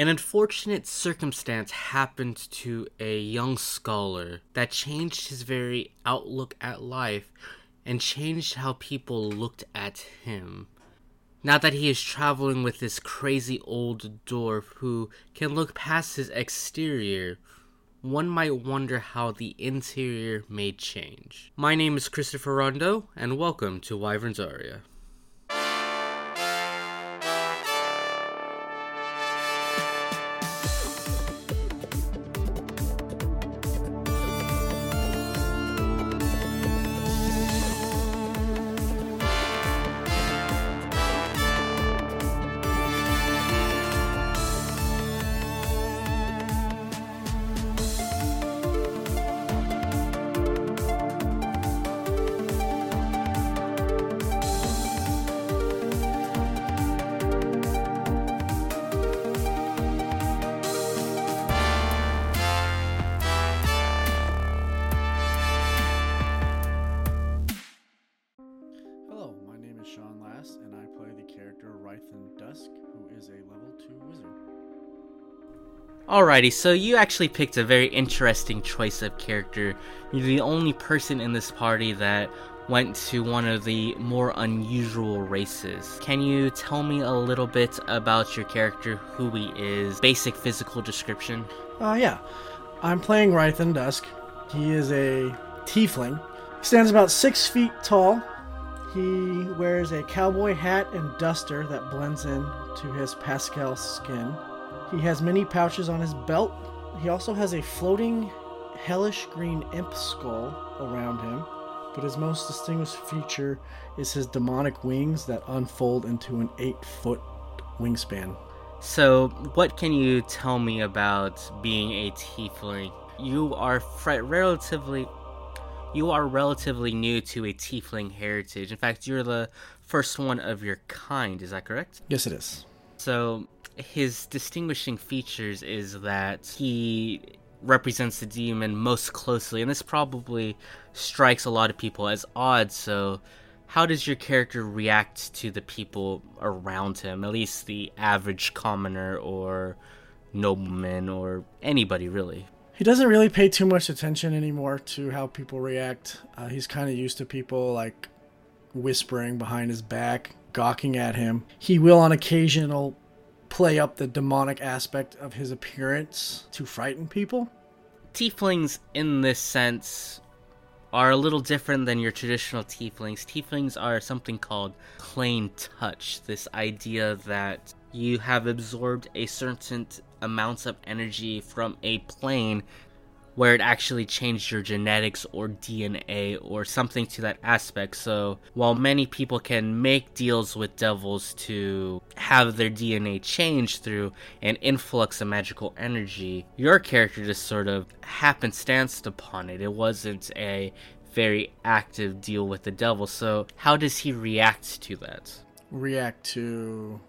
An unfortunate circumstance happened to a young scholar that changed his very outlook at life and changed how people looked at him. Now that he is traveling with this crazy old dwarf who can look past his exterior, one might wonder how the interior may change. My name is Christopher Rondeau, and welcome to Wyvern's Aria. Alrighty, so you actually picked a very interesting choice of character. You're the only person in this party that went to one of the more unusual races. Can you tell me a little bit about your character, who he is, basic physical description? Uh, yeah. I'm playing Rythen Dusk. He is a tiefling. He stands about 6 feet tall. He wears a cowboy hat and duster that blends in to his pastel skin. He has many pouches on his belt. He also has a floating hellish green imp skull around him. But his most distinguished feature is his demonic wings that unfold into an 8 foot wingspan. So, what can you tell me about being a tiefling? You are fre- relatively you are relatively new to a tiefling heritage. In fact, you're the first one of your kind, is that correct? Yes, it is. So, his distinguishing features is that he represents the demon most closely, and this probably strikes a lot of people as odd. So, how does your character react to the people around him? At least the average commoner or nobleman or anybody, really. He doesn't really pay too much attention anymore to how people react. Uh, he's kind of used to people like whispering behind his back, gawking at him. He will on occasional play up the demonic aspect of his appearance to frighten people. Tieflings, in this sense, are a little different than your traditional tieflings. Tieflings are something called plane touch. This idea that you have absorbed a certain amount of energy from a plane where it actually changed your genetics or DNA or something to that aspect. So, while many people can make deals with devils to have their DNA changed through an influx of magical energy, your character just sort of happenstanced upon it. It wasn't a very active deal with the devil. So, how does he react to that? React to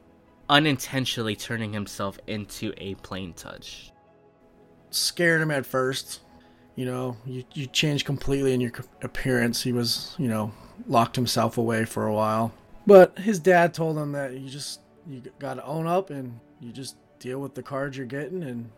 Unintentionally turning himself into a plane touch. Scared him at first. You know, you, you changed completely in your appearance. He was, you know, locked himself away for a while. But his dad told him that you just you got to own up and you just deal with the cards you're getting and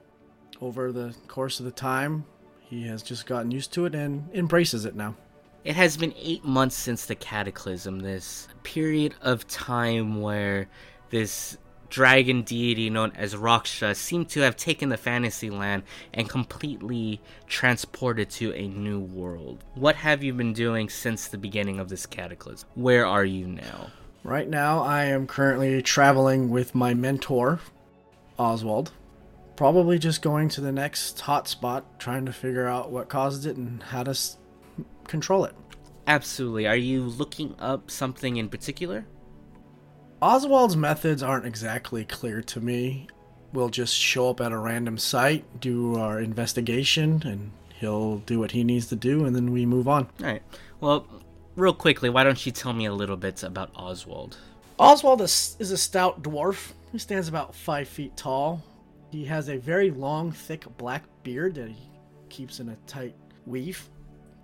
over the course of the time, he has just gotten used to it and embraces it now. It has been eight months since the cataclysm, this period of time where this dragon deity known as Raksha seemed to have taken the fantasy land and completely transported to a new world. What have you been doing since the beginning of this cataclysm? Where are you now? Right now, I am currently traveling with my mentor, Oswald. Probably just going to the next hotspot, trying to figure out what caused it and how to s- control it. Absolutely. Are you looking up something in particular? Oswald's methods aren't exactly clear to me. We'll just show up at a random site, do our investigation, and he'll do what he needs to do, and then we move on. All right. Well, real quickly, why don't you tell me a little bit about Oswald? Oswald is, is a stout dwarf. He stands about five feet tall. He has a very long, thick black beard that he keeps in a tight weave,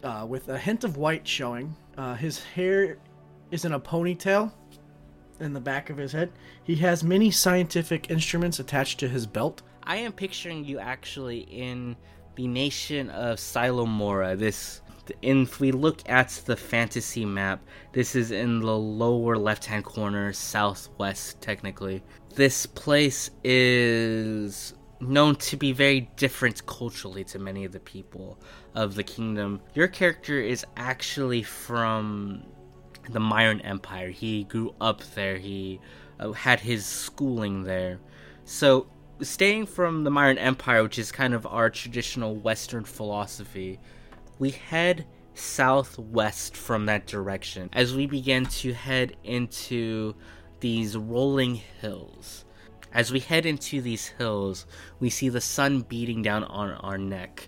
uh, with a hint of white showing. Uh, his hair is in a ponytail, in the back of his head. He has many scientific instruments attached to his belt. I am picturing you actually in the nation of Silomora. This, if we look at the fantasy map, this is in the lower left-hand corner, southwest, technically. This place is known to be very different culturally to many of the people of the kingdom. Your character is actually from the Myron Empire. He grew up there. He uh, had his schooling there. So, staying from the Myron Empire, which is kind of our traditional Western philosophy, we head southwest from that direction as we begin to head into these rolling hills. As we head into these hills, we see the sun beating down on our neck.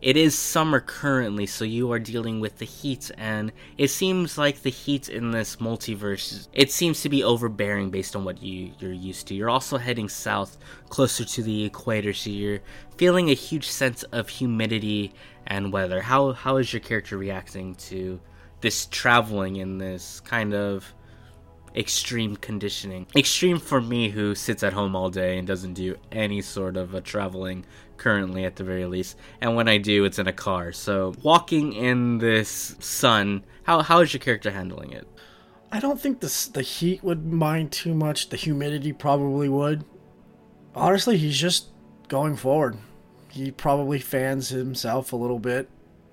It is summer currently, so you are dealing with the heat, and it seems like the heat in this multiverse, it seems to be overbearing based on what you, you're used to. You're also heading south, closer to the equator, so you're feeling a huge sense of humidity and weather. How, how is your character reacting to this traveling in this kind of extreme conditioning. Extreme for me, who sits at home all day and doesn't do any sort of a traveling currently, at the very least. And when I do, it's in a car. So walking in this sun, how how is your character handling it? I don't think the the heat would mind too much. The humidity probably would. Honestly, he's just going forward. He probably fans himself a little bit.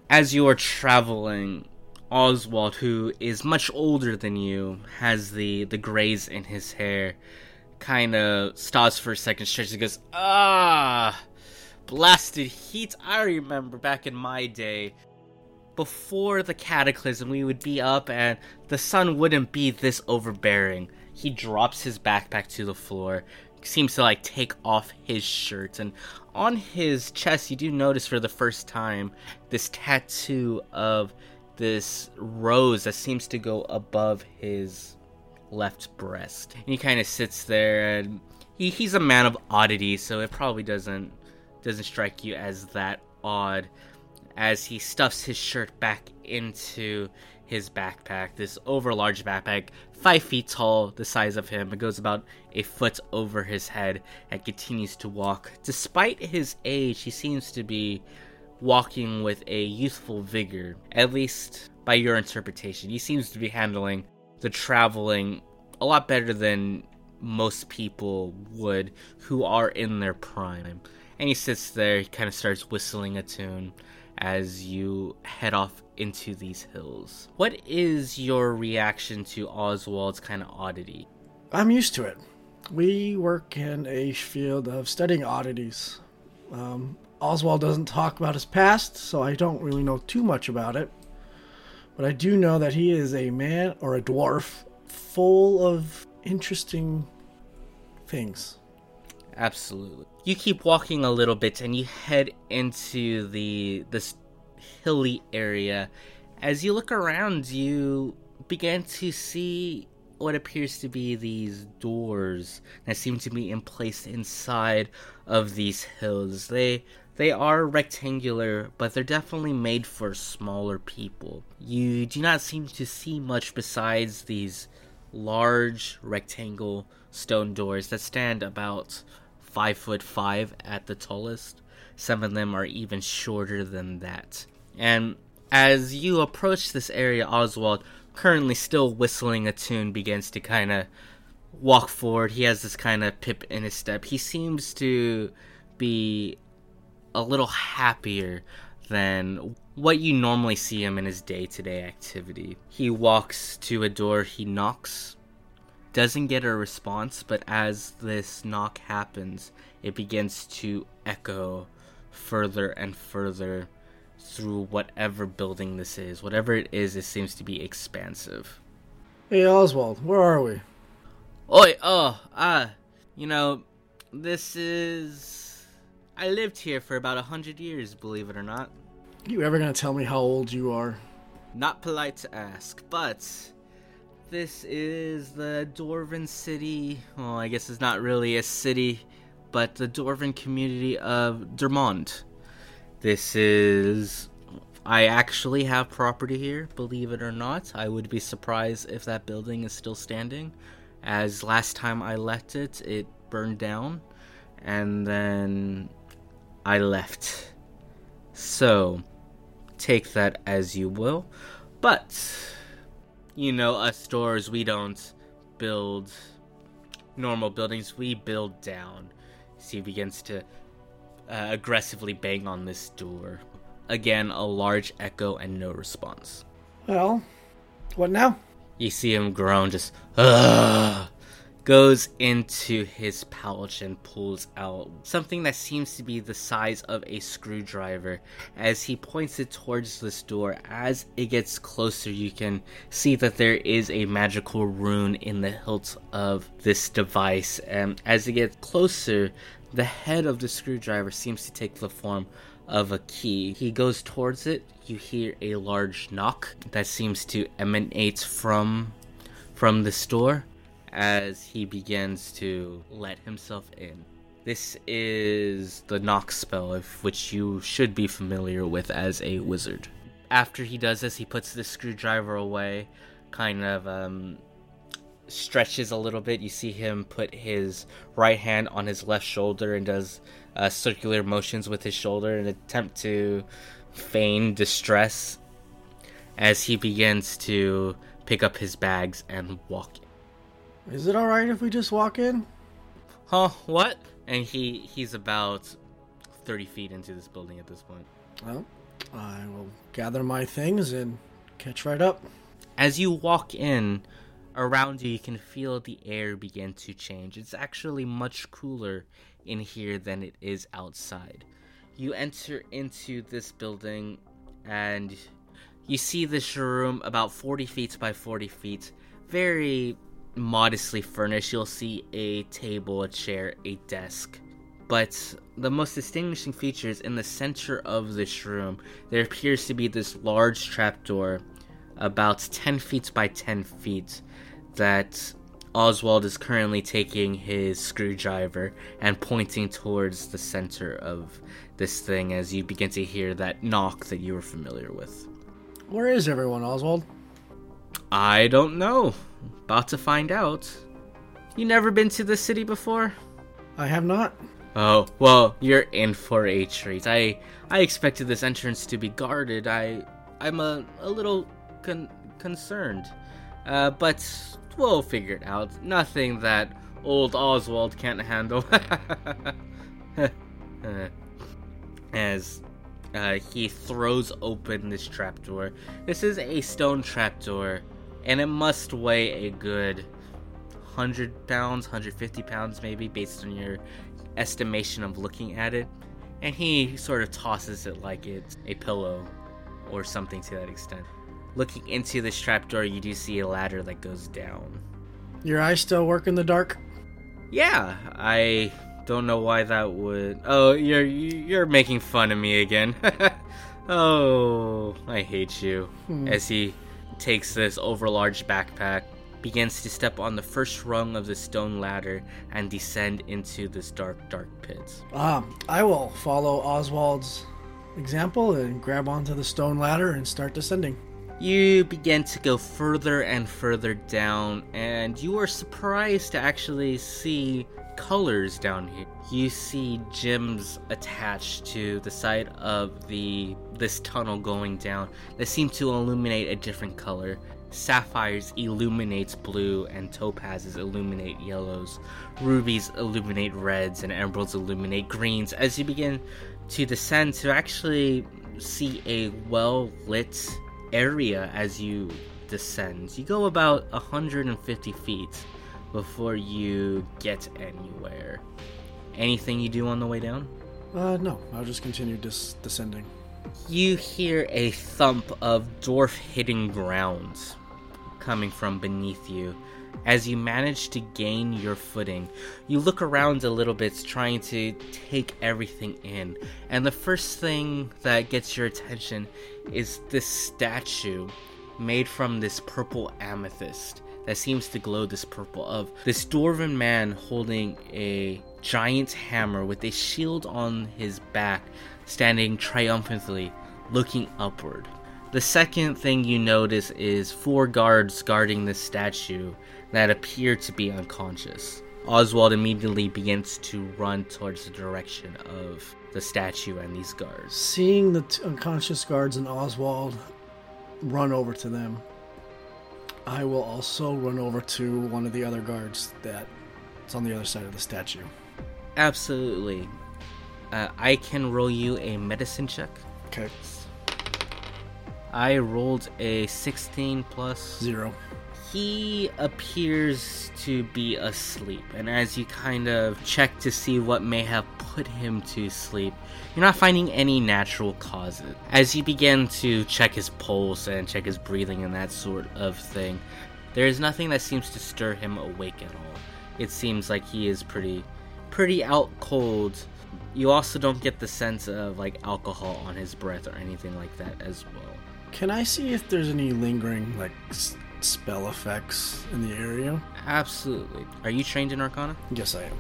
As you are traveling, Oswald, who is much older than you, has the the grays in his hair, kind of stops for a second, stretches, and goes, "Ah, blasted heat! I remember back in my day." Before the cataclysm, we would be up and the sun wouldn't be this overbearing. He drops his backpack to the floor, seems to like take off his shirt, and on his chest, you do notice for the first time this tattoo of this rose that seems to go above his left breast. And he kind of sits there and he, he's a man of oddity, so it probably doesn't doesn't strike you as that odd as he stuffs his shirt back into his backpack. This over large backpack, five feet tall, the size of him. It goes about a foot over his head and continues to walk. Despite his age, he seems to be walking with a youthful vigor, at least by your interpretation. He seems to be handling the traveling a lot better than most people would who are in their prime. And he sits there, he kind of starts whistling a tune as you head off into these hills. What is your reaction to Oswald's kind of oddity? I'm used to it. We work in a field of studying oddities. Um, Oswald doesn't talk about his past, so I don't really know too much about it. But I do know that he is a man or a dwarf full of interesting things. Absolutely. You keep walking a little bit and you head into the this hilly area. As you look around, you begin to see what appears to be these doors that seem to be in place inside of these hills. They they are rectangular, but they're definitely made for smaller people. You do not seem to see much besides these large rectangle stone doors that stand about five foot five at the tallest. Some of them are even shorter than that. And as you approach this area, Oswald, currently still whistling a tune, begins to kind of walk forward. He has this kind of pip in his step. He seems to be a little happier than what you normally see him in his day to day activity. He walks to a door, he knocks, doesn't get a response, but as this knock happens, it begins to echo further and further through whatever building this is. Whatever it is, it seems to be expansive. Hey Oswald, where are we? Oi, oh, ah, uh, you know, this is I lived here for about a hundred years, believe it or not. You ever gonna tell me how old you are? Not polite to ask, but this is the Dwarven city. Well, I guess it's not really a city, but the Dwarven community of Dermond. This is. I actually have property here, believe it or not. I would be surprised if that building is still standing, as last time I left it, it burned down, and then I left. So, take that as you will. But, you know, us stores, we don't build normal buildings, we build down. So he begins to uh, aggressively bang on this door. Again, a large echo and no response. Well, what now? You see him groan, just, Ugh! Goes into his pouch and pulls out something that seems to be the size of a screwdriver. As he points it towards this door, as it gets closer, you can see that there is a magical rune in the hilt of this device. And as it gets closer, the head of the screwdriver seems to take the form of a key. He goes towards it. You hear a large knock that seems to emanate from from the store as he begins to let himself in. This is the knock spell, of which you should be familiar with as a wizard. After he does this, he puts the screwdriver away, kind of um, stretches a little bit. You see him put his right hand on his left shoulder and does uh, circular motions with his shoulder in an attempt to feign distress as he begins to pick up his bags and walk is it alright if we just walk in? Huh, what? And he he's about 30 feet into this building at this point. Well, I will gather my things and catch right up. As you walk in, around you, you can feel the air begin to change. It's actually much cooler in here than it is outside. You enter into this building and you see this room about 40 feet by 40 feet. Very modestly furnished. You'll see a table, a chair, a desk. But the most distinguishing feature is in the center of this room, there appears to be this large trapdoor about 10 feet by 10 feet that Oswald is currently taking his screwdriver and pointing towards the center of this thing as you begin to hear that knock that you were familiar with. Where is everyone, Oswald? I don't know. About to find out. You never been to the city before? I have not. Oh, well, you're in for a treat. I I expected this entrance to be guarded. I I'm a, a little con- concerned. Uh, but we'll figure it out. Nothing that old Oswald can't handle. As uh, he throws open this trapdoor. This is a stone trapdoor and it must weigh a good 100 pounds, 150 pounds maybe, based on your estimation of looking at it. And he sort of tosses it like it's a pillow or something to that extent. Looking into this trapdoor, you do see a ladder that goes down. Your eyes still work in the dark? Yeah, I don't know why that would. Oh, you're you're making fun of me again. oh, I hate you. Hmm. As he takes this overlarge backpack, begins to step on the first rung of the stone ladder, and descend into this dark, dark pit. Ah, I will follow Oswald's example and grab onto the stone ladder and start descending. You begin to go further and further down, and you are surprised to actually see colors down here. You see gems attached to the side of the this tunnel going down that seem to illuminate a different color. Sapphires illuminates blue and topazes illuminate yellows. Rubies illuminate reds and emeralds illuminate greens as you begin to descend to actually see a well lit area as you descend. You go about 150 feet before you get anywhere. Anything you do on the way down? Uh, no. I'll just continue dis- descending. You hear a thump of dwarf hitting ground coming from beneath you. As you manage to gain your footing, you look around a little bit, trying to take everything in. And the first thing that gets your attention is this statue made from this purple amethyst that seems to glow this purple of this dwarven man holding a giant hammer with a shield on his back, standing triumphantly, looking upward. The second thing you notice is four guards guarding the statue that appear to be unconscious. Oswald immediately begins to run towards the direction of the statue and these guards. Seeing the t- unconscious guards and Oswald run over to them, I will also run over to one of the other guards that's on the other side of the statue. Absolutely. Uh, I can roll you a medicine check. Okay. I rolled a 16 plus. Zero. He appears to be asleep, and as you kind of check to see what may have put him to sleep, you're not finding any natural causes. As you begin to check his pulse and check his breathing and that sort of thing, there is nothing that seems to stir him awake at all. It seems like he is pretty, pretty out cold. You also don't get the sense of like alcohol on his breath or anything like that as well. Can I see if there's any lingering like s- spell effects in the area? Absolutely. Are you trained in Arcana? Yes, I am.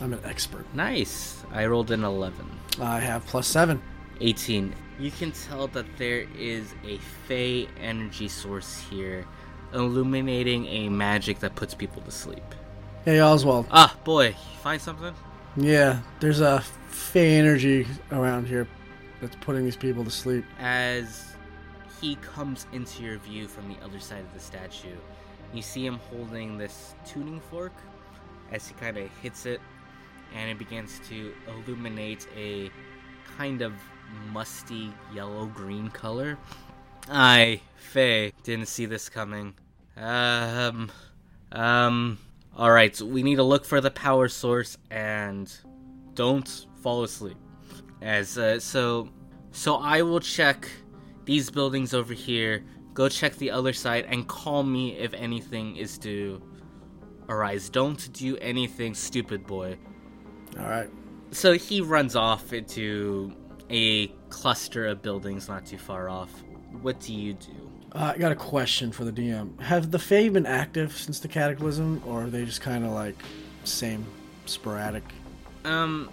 I'm an expert. Nice. I rolled an 11. I have plus seven. 18. You can tell that there is a Fey energy source here, illuminating a magic that puts people to sleep. Hey, Oswald. Ah, boy, find something? Yeah, there's a fey energy around here that's putting these people to sleep. As he comes into your view from the other side of the statue, you see him holding this tuning fork as he kind of hits it, and it begins to illuminate a kind of musty yellow green color. I, Faye, didn't see this coming. Um, um, alright, so we need to look for the power source and don't fall asleep. As, uh, so, so I will check these buildings over here, go check the other side, and call me if anything is to arise. Don't do anything stupid, boy. All right. So he runs off into a cluster of buildings not too far off. What do you do? Uh, I got a question for the DM. Have the Fae been active since the Cataclysm, or are they just kind of like same sporadic? Um,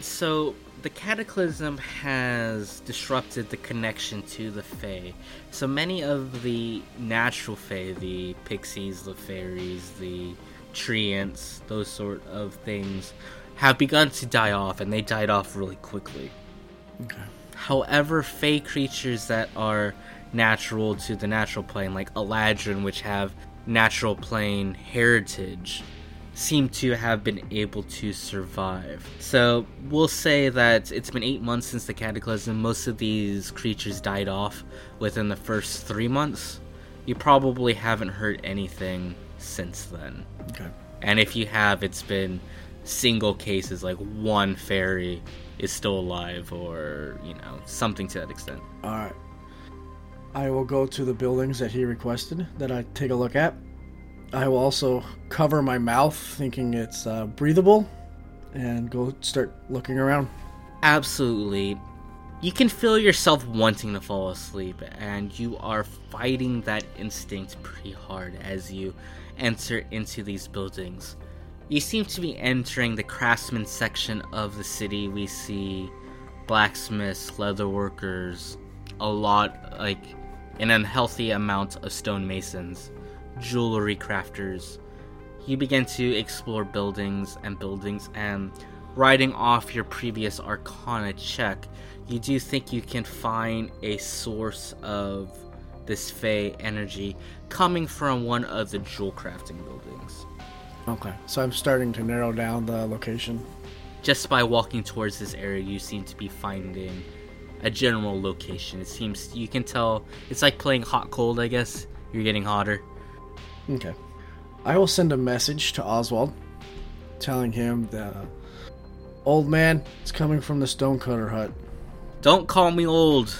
so the Cataclysm has disrupted the connection to the Fae. So many of the natural Fae, the pixies, the fairies, the treants, those sort of things, have begun to die off, and they died off really quickly. Okay. However, Fey creatures that are natural to the natural plane, like Eladrin, which have natural plane heritage, seem to have been able to survive. So we'll say that it's been eight months since the cataclysm. Most of these creatures died off within the first three months. You probably haven't heard anything since then. Okay. And if you have, it's been single cases, like one fairy is still alive, or, you know, something to that extent. All right. I will go to the buildings that he requested that I take a look at. I will also cover my mouth, thinking it's uh, breathable, and go start looking around. Absolutely. You can feel yourself wanting to fall asleep, and you are fighting that instinct pretty hard as you enter into these buildings. You seem to be entering the craftsman section of the city. We see blacksmiths, leatherworkers, a lot, like an unhealthy amount of stonemasons, jewelry crafters. You begin to explore buildings and buildings, and writing off your previous arcana check, you do think you can find a source of this Fey energy coming from one of the jewel crafting buildings. Okay. So I'm starting to narrow down the location. Just by walking towards this area, you seem to be finding a general location. It seems you can tell it's like playing hot cold, I guess. You're getting hotter. Okay. I will send a message to Oswald telling him that uh, old man is coming from the stonecutter hut. Don't call me old.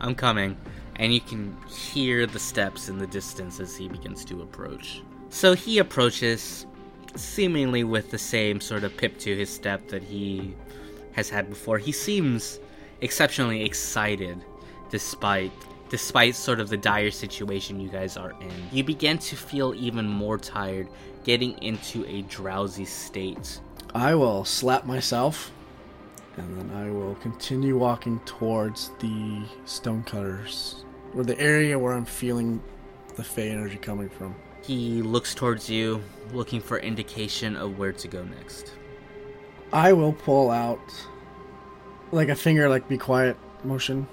I'm coming. And you can hear the steps in the distance as he begins to approach. So he approaches, seemingly with the same sort of pip to his step that he has had before. He seems exceptionally excited despite despite sort of the dire situation you guys are in. You begin to feel even more tired, getting into a drowsy state. I will slap myself, and then I will continue walking towards the stonecutters or the area where I'm feeling the Fey energy coming from. He looks towards you, looking for indication of where to go next. I will pull out like a finger, like be quiet motion.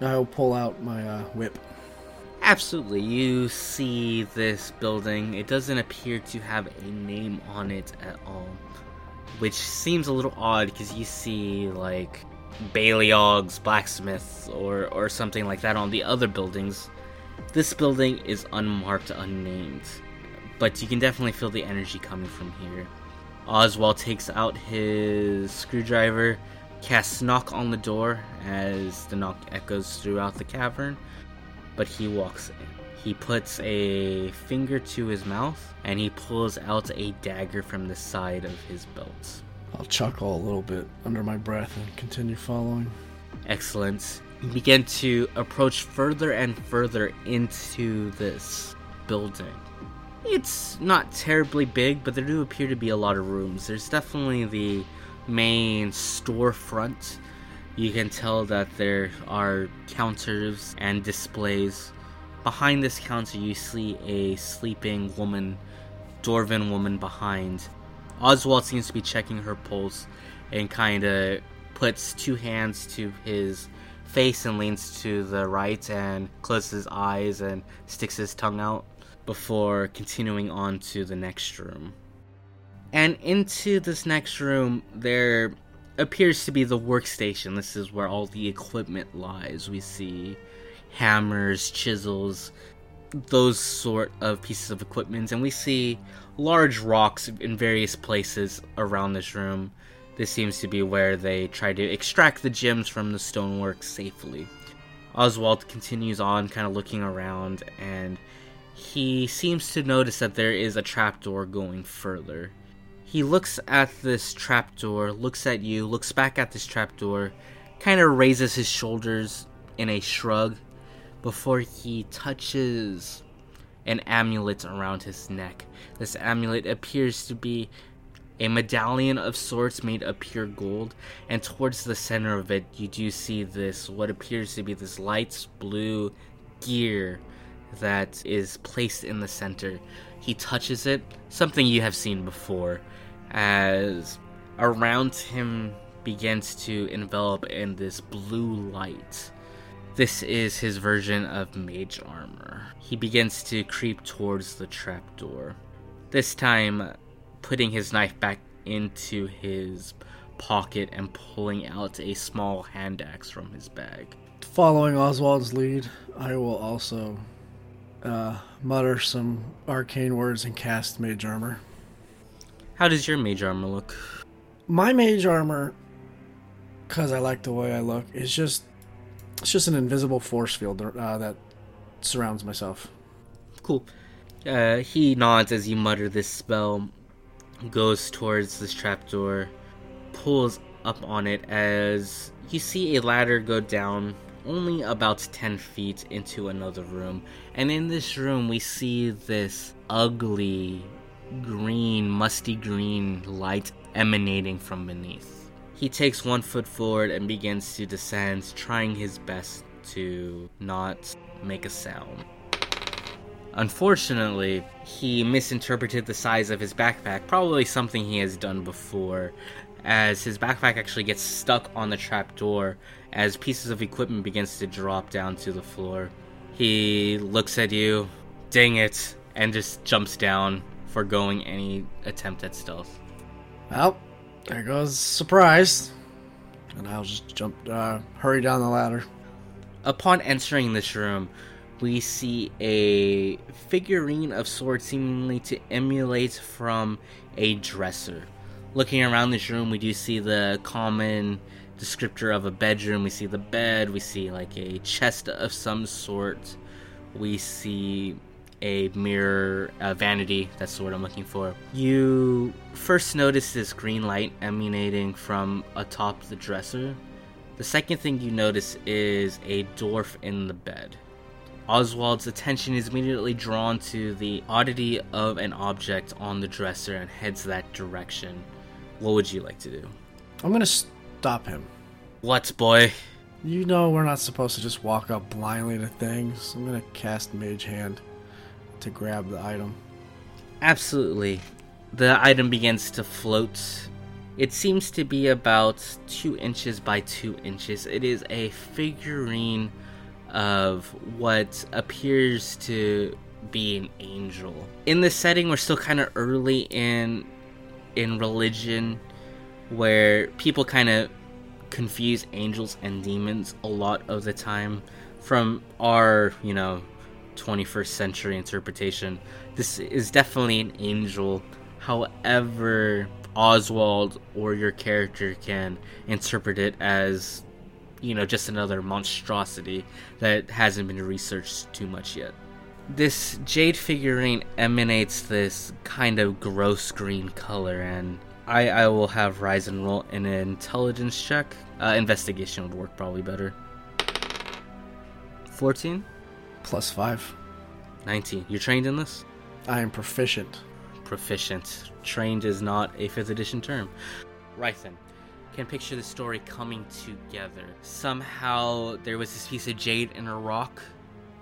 I will pull out my uh, whip. Absolutely. You see this building. It doesn't appear to have a name on it at all, which seems a little odd because you see like Baliog's blacksmith or or something like that on the other buildings. This building is unmarked, unnamed, but you can definitely feel the energy coming from here. Oswald takes out his screwdriver, casts knock on the door as the knock echoes throughout the cavern, but he walks in. He puts a finger to his mouth and he pulls out a dagger from the side of his belt. I'll chuckle a little bit under my breath and continue following. Excellent. You begin to approach further and further into this building. It's not terribly big, but there do appear to be a lot of rooms. There's definitely the main storefront. You can tell that there are counters and displays. Behind this counter, you see a sleeping woman, Dwarven woman behind. Oswald seems to be checking her pulse and kind of puts two hands to his face and leans to the right and closes his eyes and sticks his tongue out before continuing on to the next room. And into this next room, there appears to be the workstation. This is where all the equipment lies. We see hammers, chisels, those sort of pieces of equipment, and we see large rocks in various places around this room. This seems to be where they try to extract the gems from the stonework safely. Oswald continues on, kind of looking around, and he seems to notice that there is a trapdoor going further. He looks at this trapdoor, looks at you, looks back at this trapdoor, kind of raises his shoulders in a shrug before he touches an amulet around his neck. This amulet appears to be a medallion of sorts made of pure gold, and towards the center of it, you do see this what appears to be this light blue gear that is placed in the center. He touches it, something you have seen before, as around him begins to envelop in this blue light. This is his version of mage armor. He begins to creep towards the trapdoor. This time, putting his knife back into his pocket and pulling out a small hand axe from his bag. Following Oswald's lead, I will also uh, mutter some arcane words and cast mage armor. How does your mage armor look? My mage armor, because I like the way I look, is just it's just an invisible force field uh, that surrounds myself. Cool. Uh, he nods as you mutter this spell, goes towards this trapdoor, pulls up on it as you see a ladder go down only about 10 feet into another room. And in this room, we see this ugly, green, musty green light emanating from beneath. He takes one foot forward and begins to descend, trying his best to not make a sound. Unfortunately, he misinterpreted the size of his backpack, probably something he has done before, as his backpack actually gets stuck on the trapdoor as pieces of equipment begins to drop down to the floor. He looks at you, dang it, and just jumps down, foregoing any attempt at stealth. Well, there goes surprise. And I'll just jump, uh, hurry down the ladder. Upon entering this room, we see a figurine of sorts seemingly to emulate from a dresser. Looking around this room, we do see the common descriptor of a bedroom. We see the bed, we see like a chest of some sort, we see a mirror, a vanity, that's the word I'm looking for. You first notice this green light emanating from atop the dresser. The second thing you notice is a dwarf in the bed. Oswald's attention is immediately drawn to the oddity of an object on the dresser and heads that direction. What would you like to do? I'm gonna stop him. What, boy? You know we're not supposed to just walk up blindly to things. I'm gonna cast Mage Hand to grab the item. Absolutely. The item begins to float. It seems to be about two inches by two inches. It is a figurine of what appears to be an angel. In this setting, we're still kind of early in in religion, where people kind of confuse angels and demons a lot of the time. From our, you know, 21st century interpretation, this is definitely an angel. However, Oswald or your character can interpret it as, you know, just another monstrosity that hasn't been researched too much yet. This jade figurine emanates this kind of gross green color, and I, I will have Rythen roll in an intelligence check. Uh, investigation would work probably better. 14? Plus five. 19. You're trained in this? I am proficient. Proficient. Trained is not a 5th edition term. Rythen can picture the story coming together. Somehow there was this piece of jade in a rock.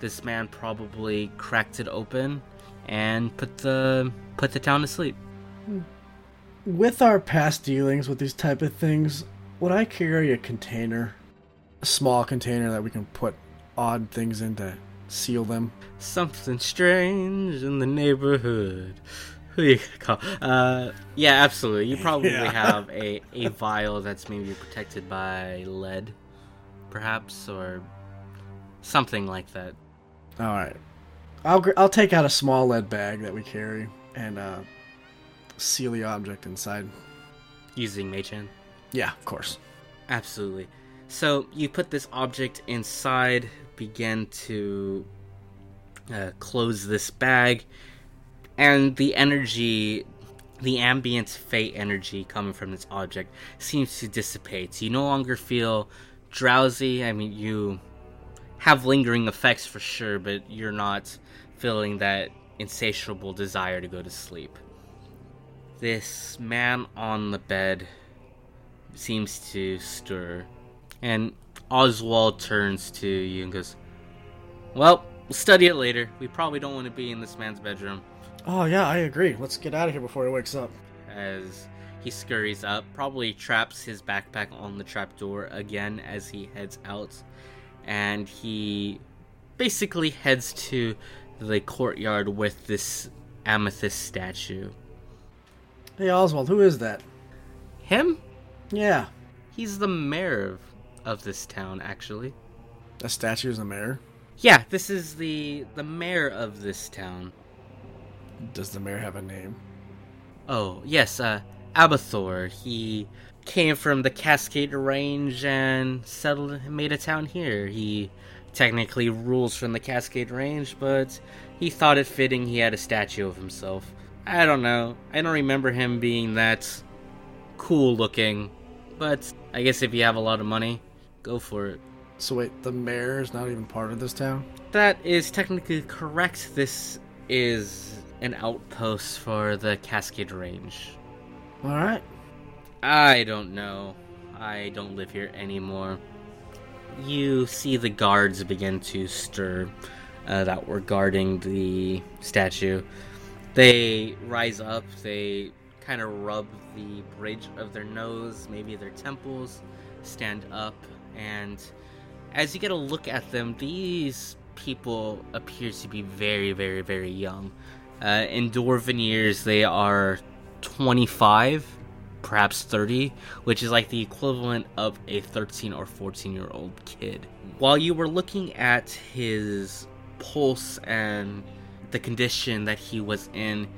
This man probably cracked it open and put the put the town to sleep. Hmm. With our past dealings with these type of things, would I carry a container, a small container that we can put odd things in to seal them? Something strange in the neighborhood. Who you call? Uh, yeah, absolutely. You probably Yeah. have a, a vial that's maybe protected by lead, perhaps, or something like that. All right. I'll I'll take out a small lead bag that we carry and uh, seal the object inside. Using Mage Yeah, of course. Absolutely. So you put this object inside, begin to uh, close this bag, and the energy, the ambient fate energy coming from this object seems to dissipate. You no longer feel drowsy. I mean, you have lingering effects for sure, but you're not feeling that insatiable desire to go to sleep. This man on the bed seems to stir. And Oswald turns to you and goes, Well, we'll study it later. We probably don't want to be in this man's bedroom. Oh yeah, I agree. Let's get out of here before he wakes up. As he scurries up, probably traps his backpack on the trapdoor again as he heads out. And he basically heads to the courtyard with this amethyst statue. Hey Oswald, who is that? Him? Yeah, He's the mayor of, of this town, actually. a statue is the mayor. Yeah, this is the the mayor of this town. Does the mayor have a name? Oh, yes, uh Abathor. He came from the Cascade Range and settled and made a town here. He technically rules from the Cascade Range, but he thought it fitting he had a statue of himself. I don't know. I don't remember him being that cool looking, but I guess if you have a lot of money, go for it. So wait, the mayor is not even part of this town? That is technically correct. This is an outpost for the Cascade Range. All right. I don't know. I don't live here anymore. You see the guards begin to stir uh, that were guarding the statue. They rise up, they kind of rub the bridge of their nose, maybe their temples, stand up, and as you get a look at them, these people appear to be very, very, very young. Uh, in Dwarven years, they are 25, perhaps 30, which is like the equivalent of a 13 or 14 year old kid. While you were looking at his pulse and the condition that he was in,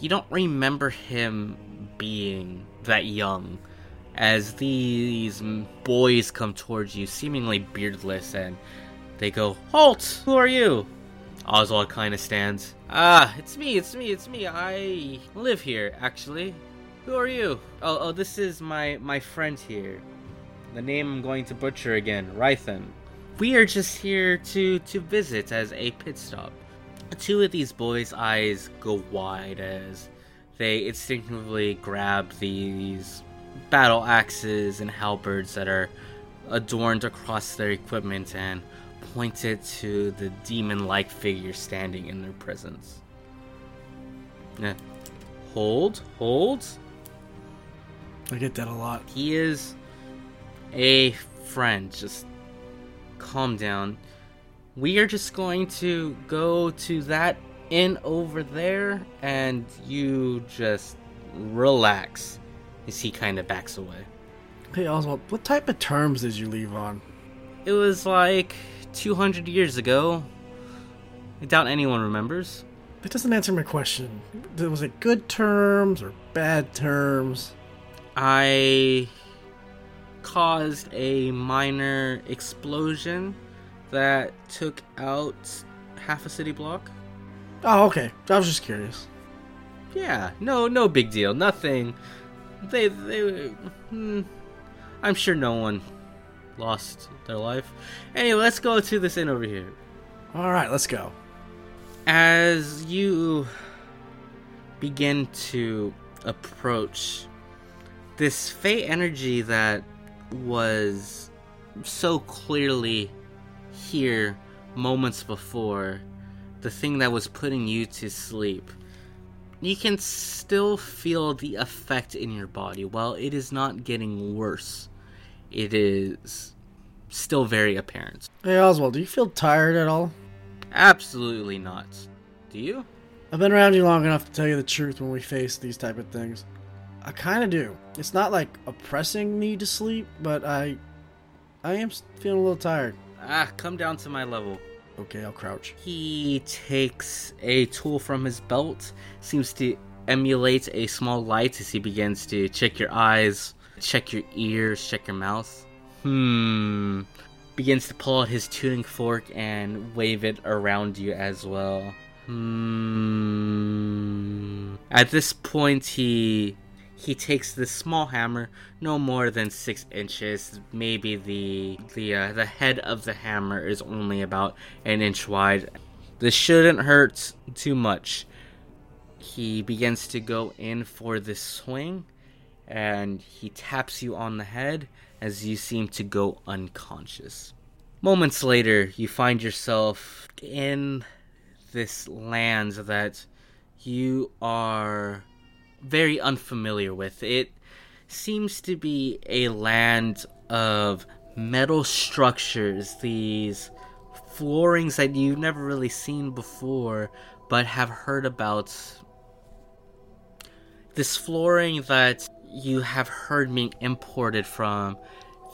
you don't remember him being that young. As these boys come towards you, seemingly beardless, and they go, Halt! Who are you? Oswald kind of stands. Ah, it's me, it's me, it's me. I live here, actually. Who are you? Oh, oh, this is my my friend here. The name I'm going to butcher again, Rythen. We are just here to to visit as a pit stop. Two of these boys' eyes go wide as they instinctively grab these battle axes and halberds that are adorned across their equipment and pointed to the demon like figure standing in their presence. Yeah. Hold, hold. I get that a lot. He is a friend. Just calm down. We are just going to go to that inn over there and you just relax as he kind of backs away. Hey Oswald, what type of terms did you leave on? It was like 200 years ago. I doubt anyone remembers. That doesn't answer my question. Was it good terms or bad terms? I caused a minor explosion that took out half a city block. Oh, okay. I was just curious. Yeah, no, no big deal. Nothing. They, they. Hmm, I'm sure no one lost their life. Anyway, let's go to this inn over here. All right, let's go. As you begin to approach this fey energy that was so clearly here moments before, the thing that was putting you to sleep, you can still feel the effect in your body. While it is not getting worse, it is still very apparent. Hey Oswald, do you feel tired at all? Absolutely not. Do you? I've been around you long enough to tell you the truth when we face these type of things. I kind of do. It's not like oppressing me to sleep, but I, I am feeling a little tired. Ah, come down to my level. Okay, I'll crouch. He takes a tool from his belt, seems to emulate a small light as he begins to check your eyes, check your ears, check your mouth. Hmm. Begins to pull out his tuning fork and wave it around you as well. Hmm. At this point, he he takes this small hammer, no more than six inches. Maybe the the uh, the head of the hammer is only about an inch wide. This shouldn't hurt too much. He begins to go in for this swing, and he taps you on the head as you seem to go unconscious. Moments later, you find yourself in this land that you are very unfamiliar with. It seems to be a land of metal structures, these floorings that you've never really seen before but have heard about. This flooring that you have heard being imported from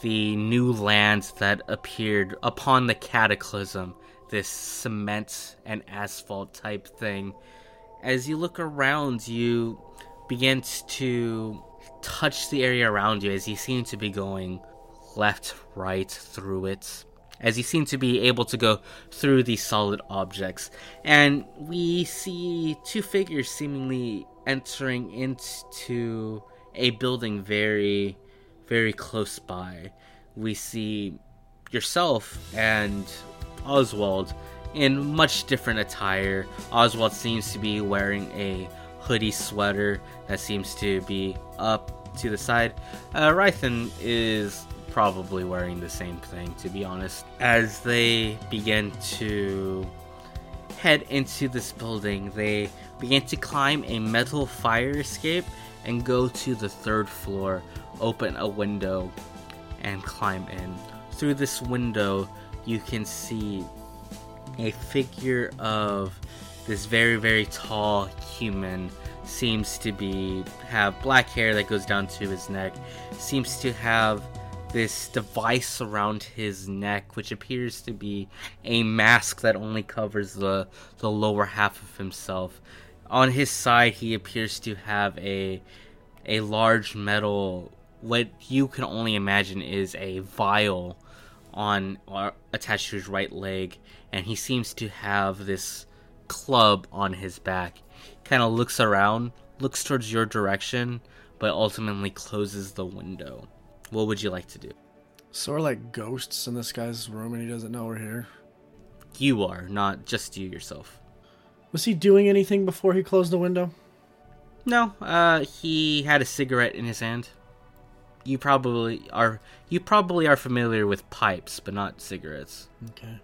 the new lands that appeared upon the cataclysm, this cement and asphalt type thing. As you look around, you begins to touch the area around you as you seem to be going left, right through it. As you seem to be able to go through these solid objects. And we see two figures seemingly entering into a building very, very close by. We see yourself and Oswald in much different attire. Oswald seems to be wearing a hoodie sweater that seems to be up to the side. Uh, is probably wearing the same thing, to be honest. As they begin to head into this building, they begin to climb a metal fire escape and go to the third floor, open a window, and climb in. Through this window, you can see a figure of this very very tall human seems to be have black hair that goes down to his neck seems to have this device around his neck which appears to be a mask that only covers the the lower half of himself. On his side he appears to have a a large metal what you can only imagine is a vial on uh, attached to his right leg and he seems to have this club on his back. Kind of looks around, looks towards your direction, but ultimately closes the window. What would you like to do? Sort of like ghosts in this guy's room and he doesn't know we're here. You are, not just you yourself. Was he doing anything before he closed the window? No, uh, he had a cigarette in his hand. you probably are you probably are familiar with pipes, but not cigarettes. Okay.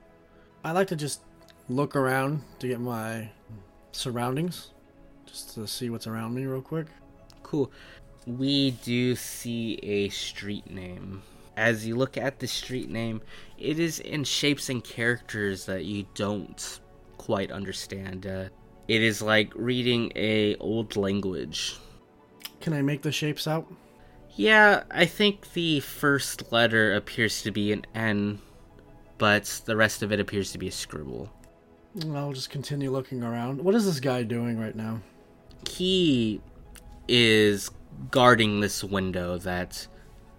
I like to just look around to get my surroundings, just to see what's around me real quick. Cool. We do see a street name. As you look at the street name, it is in shapes and characters that you don't quite understand. Uh, it is like reading a old language. Can I make the shapes out? Yeah, I think the first letter appears to be an N, but the rest of it appears to be a scribble. I'll just continue looking around. What is this guy doing right now? He is guarding this window that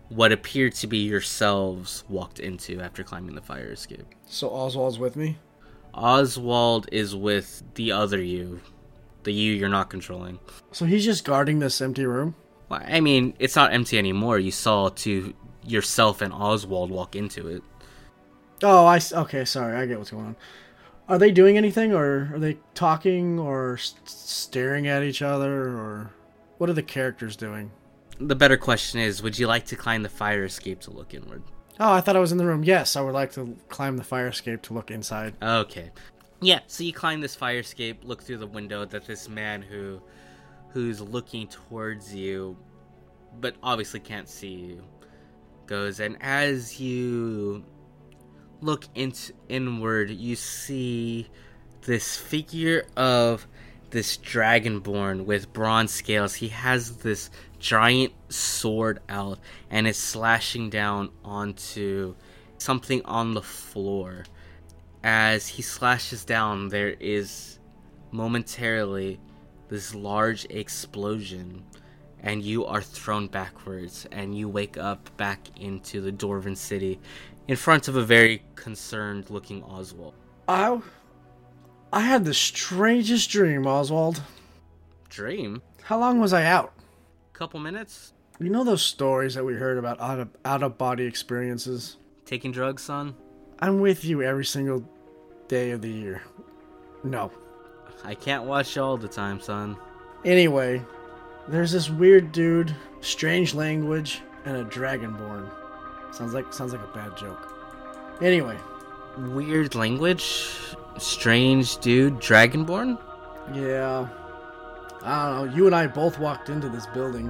what appeared to be yourselves walked into after climbing the fire escape. So Oswald's with me? Oswald is with the other you, the you you're not controlling. So he's just guarding this empty room? Well, I mean, it's not empty anymore. You saw to yourself and Oswald walk into it. Oh, I okay. Sorry, I get what's going on. Are they doing anything, or are they talking, or s- staring at each other, or what are the characters doing? The better question is, would you like to climb the fire escape to look inward? Oh, I thought I was in the room. Yes, I would like to climb the fire escape to look inside. Okay. Yeah, so you climb this fire escape, look through the window that this man who who's looking towards you but obviously can't see you goes and as you look into inward you see this figure of this dragonborn with bronze scales. He has this giant sword out and is slashing down onto something on the floor. As he slashes down there is momentarily this large explosion and you are thrown backwards and you wake up back into the Dwarven city in front of a very concerned looking Oswald. I, I had the strangest dream, Oswald. Dream? How long was I out? Couple minutes? You know those stories that we heard about out of out of body experiences? Taking drugs, son? I'm with you every single day of the year. No. I can't watch you all the time, son. Anyway, there's this weird dude, strange language, and a dragonborn. Sounds like sounds like a bad joke. Anyway, Weird language? Strange dude? Dragonborn? yeah. I don't know. You and I both walked into this building.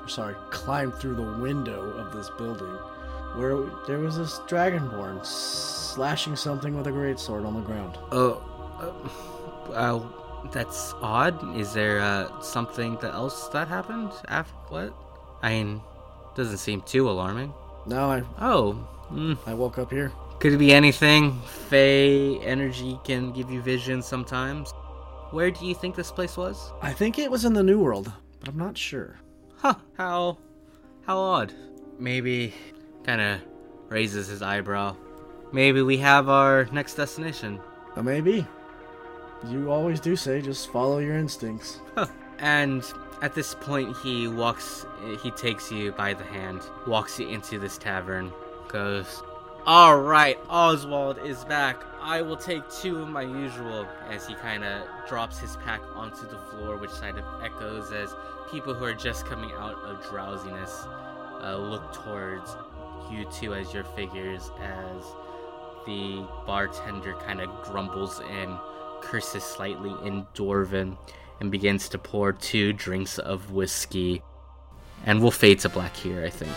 or Sorry, climbed through the window of this building, where there was this dragonborn slashing something with a greatsword on the ground. Oh, uh, well, that's odd. Is there uh, something else that happened after what? I mean, doesn't seem too alarming. Now I Oh, mm, I woke up here. could it be anything? Fey energy can give you vision sometimes. Where do you think this place was? I think it was in the New World, but I'm not sure. Huh? How? How odd. Maybe, kind of raises his eyebrow. Maybe we have our next destination. Maybe. You always do say just follow your instincts. Huh. And at this point, he walks, he takes you by the hand, walks you into this tavern, goes, All right, Oswald is back. I will take two of my usual. As he kind of drops his pack onto the floor, which kind of echoes as people who are just coming out of drowsiness uh, look towards you two as your figures, as the bartender kind of grumbles and curses slightly in Dwarven and begins to pour two drinks of whiskey. And we'll fade to black here, I think.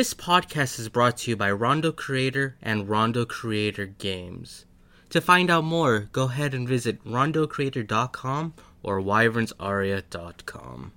This podcast is brought to you by Rondeau Creator and Rondeau Creator Games. To find out more, go ahead and visit rondeaucreator.com or wyvernsaria.com.